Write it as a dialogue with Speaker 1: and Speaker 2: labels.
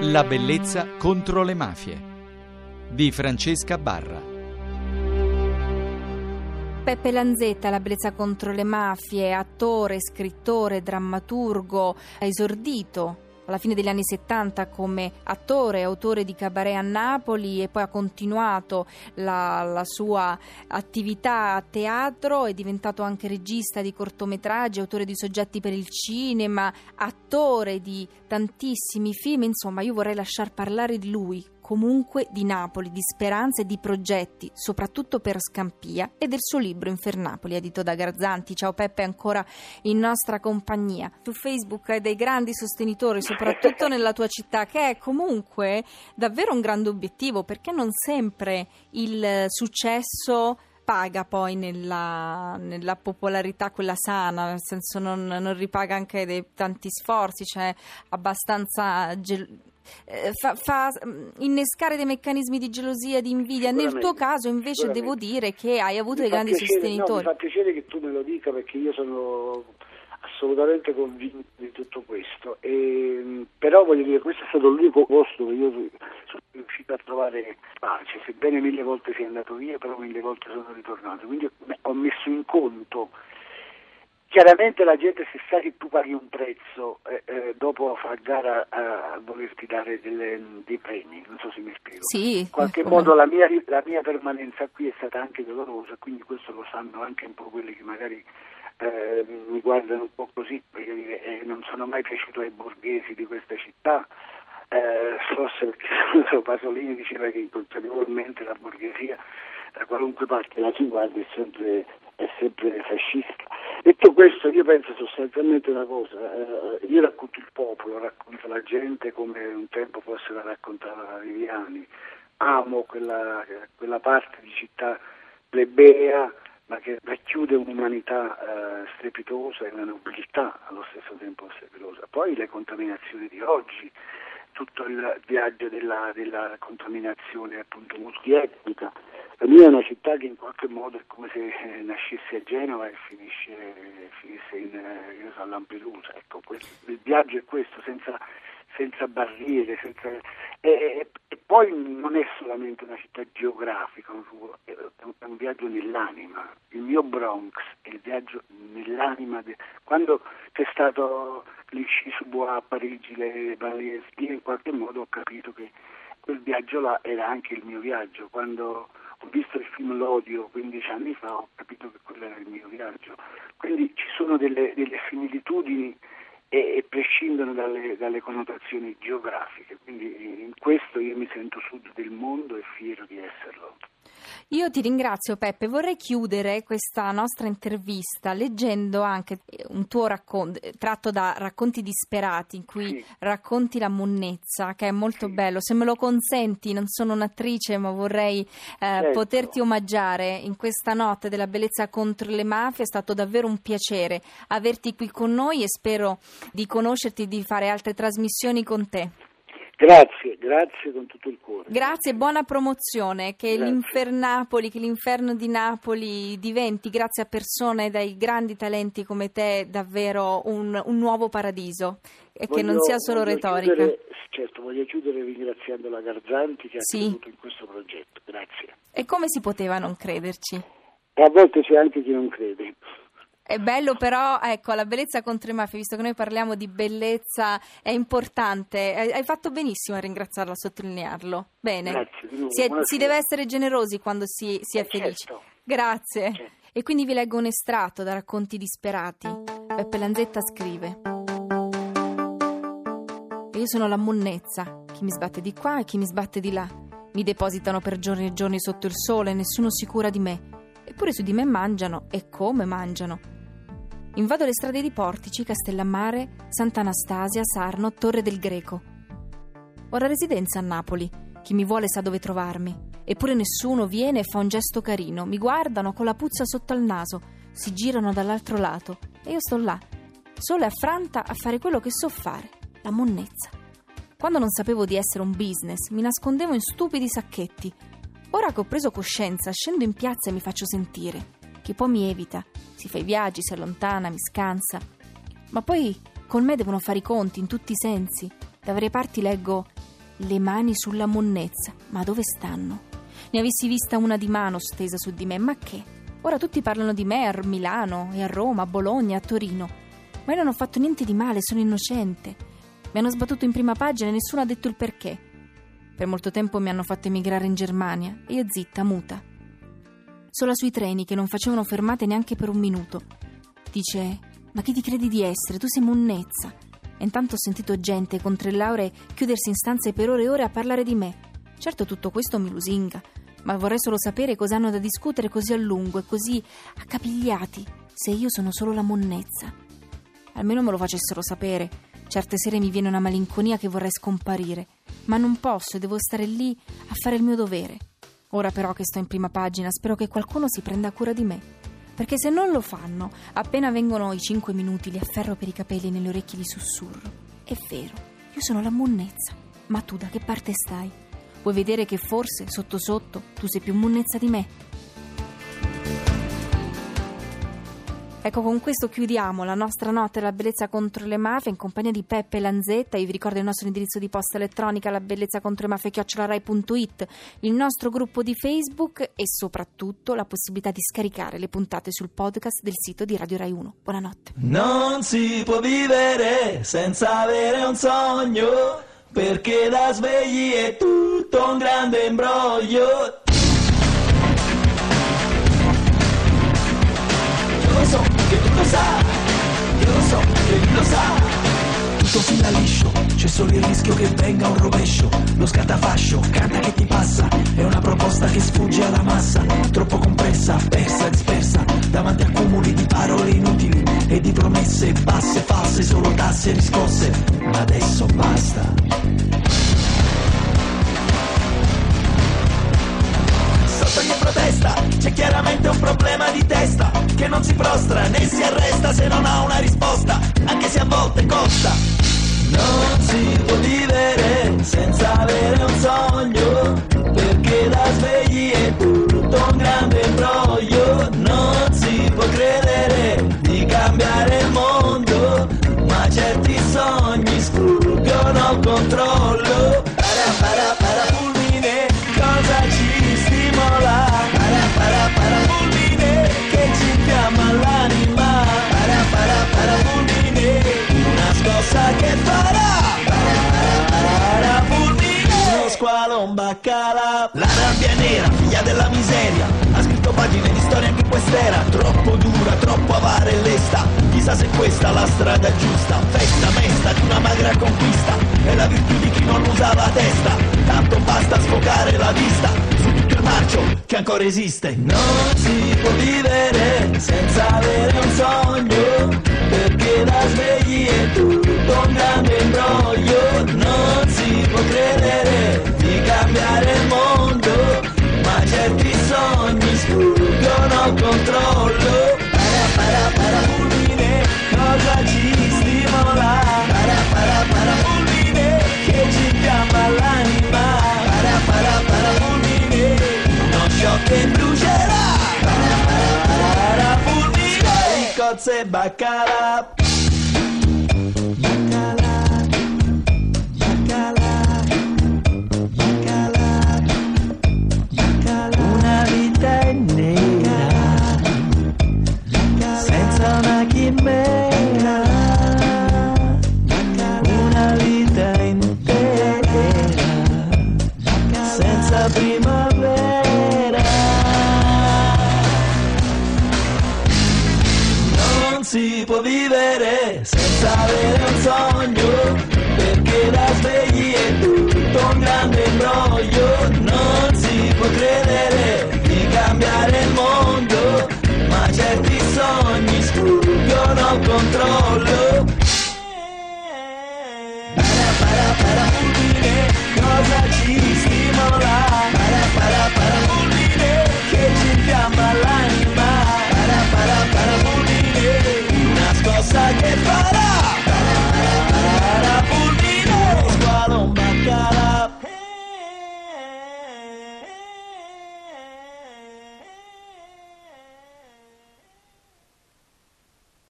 Speaker 1: La bellezza contro le mafie di Francesca Barra.
Speaker 2: Peppe Lanzetta, La bellezza contro le mafie, attore, scrittore, drammaturgo, ha esordito alla fine degli anni 70 come attore autore di cabaret a Napoli e poi ha continuato la, la sua attività a teatro, è diventato anche regista di cortometraggi, autore di soggetti per il cinema, attore di tantissimi film, insomma io vorrei lasciar parlare di lui comunque di Napoli, di speranze e di progetti, soprattutto per Scampia e del suo libro Infernapoli, edito da Garzanti. Ciao Peppe, ancora in nostra compagnia. Su Facebook hai dei grandi sostenitori, soprattutto nella tua città, che è comunque davvero un grande obiettivo, perché non sempre il successo paga poi nella, nella, popolarità quella sana, nel senso non, non ripaga anche dei tanti sforzi, c'è abbastanza gel- eh, fa, fa, mm, innescare dei meccanismi di gelosia, di invidia. Nel tuo caso invece devo dire che hai avuto mi dei grandi
Speaker 3: piacere,
Speaker 2: sostenitori.
Speaker 3: No, mi fa piacere che tu me lo dica perché io sono assolutamente convinto di tutto questo. E, mm, però voglio dire, questo è stato l'unico posto dove io sono riuscito a trovare pace, sebbene mille volte sia andato via, però mille volte sono ritornato. Quindi ho messo in conto Chiaramente la gente se sa che tu paghi un prezzo eh, eh, dopo fa gara a, a volerti dare delle, dei premi, non so se mi spiego.
Speaker 2: Sì,
Speaker 3: In qualche come... modo la mia, la mia, permanenza qui è stata anche dolorosa, quindi questo lo sanno anche un po' quelli che magari eh, mi guardano un po' così, perché eh, non sono mai piaciuto ai borghesi di questa città. Eh, forse perché Pasolini diceva che inconsapevolmente la borghesia da qualunque parte la si guarda è sempre, è sempre fascista. Detto questo, io penso sostanzialmente una cosa, eh, io racconto il popolo, racconto la gente come un tempo forse la raccontava Viviani, amo quella, quella parte di città plebea ma che racchiude un'umanità eh, strepitosa e una nobiltà allo stesso tempo strepitosa. Poi le contaminazioni di oggi, tutto il viaggio della, della contaminazione appunto multietnica, la mia è una città che in qualche modo è come se eh, nascesse a Genova e finisce, finisse in, eh, a Lampedusa. Ecco, questo, il viaggio è questo, senza, senza barriere, senza... E, e, e, poi non è solamente una città geografica, è un, è un viaggio nell'anima. Il mio Bronx è il viaggio nell'anima. De... Quando c'è stato l'inciso Bois a Parigi, le Banlieue, in qualche modo ho capito che quel viaggio là era anche il mio viaggio. Quando visto il film L'odio 15 anni fa, ho capito che quello era il mio viaggio. Quindi ci sono delle, delle similitudini e, e prescindono dalle, dalle, connotazioni geografiche, quindi in questo io mi sento sud del mondo e fiero di esserlo.
Speaker 2: Io ti ringrazio Peppe, vorrei chiudere questa nostra intervista leggendo anche un tuo racconto tratto da Racconti disperati in cui sì. racconti la monnezza che è molto sì. bello. Se me lo consenti, non sono un'attrice ma vorrei eh, certo. poterti omaggiare in questa notte della bellezza contro le mafie, è stato davvero un piacere averti qui con noi e spero di conoscerti e di fare altre trasmissioni con te.
Speaker 3: Grazie, grazie con tutto il cuore.
Speaker 2: Grazie, buona promozione, che l'Infernapoli, che l'inferno di Napoli diventi, grazie a persone dai grandi talenti come te, davvero un, un nuovo paradiso e voglio, che non sia solo retorica.
Speaker 3: Chiudere, certo, voglio chiudere ringraziando la Garzanti che sì. ha creduto in questo progetto, grazie.
Speaker 2: E come si poteva non crederci?
Speaker 3: a volte c'è anche chi non crede.
Speaker 2: È bello però, ecco, la bellezza contro i mafie, visto che noi parliamo di bellezza, è importante. Hai fatto benissimo a ringraziarlo, a sottolinearlo. Bene.
Speaker 3: Grazie.
Speaker 2: Si, è, si, deve essere generosi quando si, si è eh, felici.
Speaker 3: Certo.
Speaker 2: Grazie. Certo. E quindi vi leggo un estratto da Racconti disperati. Peppe Lanzetta scrive. Io sono la monnezza, chi mi sbatte di qua e chi mi sbatte di là. Mi depositano per giorni e giorni sotto il sole, nessuno si cura di me. Eppure su di me mangiano, e come mangiano. Invado le strade di Portici, Castellammare, Sant'Anastasia, Sarno, Torre del Greco. Ho la residenza a Napoli. Chi mi vuole sa dove trovarmi. Eppure nessuno viene e fa un gesto carino. Mi guardano con la puzza sotto al naso, si girano dall'altro lato e io sto là, sola e affranta a fare quello che so fare, la monnezza. Quando non sapevo di essere un business, mi nascondevo in stupidi sacchetti. Ora che ho preso coscienza, scendo in piazza e mi faccio sentire. Chi poi mi evita, si fa i viaggi, si allontana, mi scansa. Ma poi con me devono fare i conti in tutti i sensi. Da varie parti leggo le mani sulla monnezza. Ma dove stanno? Ne avessi vista una di mano stesa su di me, ma che? Ora tutti parlano di me a Milano e a Roma, a Bologna, a Torino. Ma io non ho fatto niente di male, sono innocente. Mi hanno sbattuto in prima pagina e nessuno ha detto il perché. Per molto tempo mi hanno fatto emigrare in Germania e io zitta, muta. Sola sui treni che non facevano fermate neanche per un minuto. Dice: Ma chi ti credi di essere? Tu sei monnezza. E intanto ho sentito gente con tre lauree chiudersi in stanze per ore e ore a parlare di me. Certo tutto questo mi lusinga, ma vorrei solo sapere cosa hanno da discutere così a lungo e così accapigliati, se io sono solo la monnezza. Almeno me lo facessero sapere. Certe sere mi viene una malinconia che vorrei scomparire, ma non posso e devo stare lì a fare il mio dovere. Ora però che sto in prima pagina, spero che qualcuno si prenda cura di me. Perché se non lo fanno, appena vengono i cinque minuti li afferro per i capelli e nelle orecchie li sussurro. È vero, io sono la monnezza. Ma tu da che parte stai? Vuoi vedere che forse, sotto sotto, tu sei più monnezza di me? Ecco, con questo chiudiamo la nostra notte La bellezza contro le mafie in compagnia di Peppe Lanzetta. Io vi ricordo il nostro indirizzo di posta elettronica la bellezza contro le mafie chiocciolarai.it, il nostro gruppo di Facebook e soprattutto la possibilità di scaricare le puntate sul podcast del sito di Radio Rai 1. Buonanotte.
Speaker 4: Non si può vivere senza avere un sogno, perché da svegli è tutto un grande imbroglio. Sai, io lo so che lo sa. Tutto fila liscio, c'è solo il rischio che venga un rovescio. Lo scatafascio, carta che ti passa, è una proposta che sfugge alla massa, troppo compressa, persa, dispersa, davanti a cumuli di parole inutili e di promesse basse, false, solo tasse e riscosse. Ma adesso basta. Sotto ogni protesta c'è chiaramente un problema di testa che non si prostra né si arresta se non ha una risposta, anche se a volte costa. Non si può vivere senza avere un sogno, perché da svegli è tutto squalo, un baccalà. La rabbia nera, figlia della miseria, ha scritto pagine di storia anche quest'era. Troppo dura, troppo avara e lesta. Chissà se questa è la strada giusta. Festa mesta di una magra conquista. È la virtù di chi non usa la testa. Tanto basta sfocare la vista su tutto il marcio che ancora esiste. Non si può vivere senza avere un sogno. Perché da svegli è tutto un grande imbroglio. Non si può credere di cambiare il mondo. Ma certi sogni sfuggono controllo. Para para para fulmine, cosa ci stimola? Para para para fulmine, che ci infiamma l'anima. Para para para fulmine, uno shock che brucerà. Para para para fulmine, cozze. Baccalà,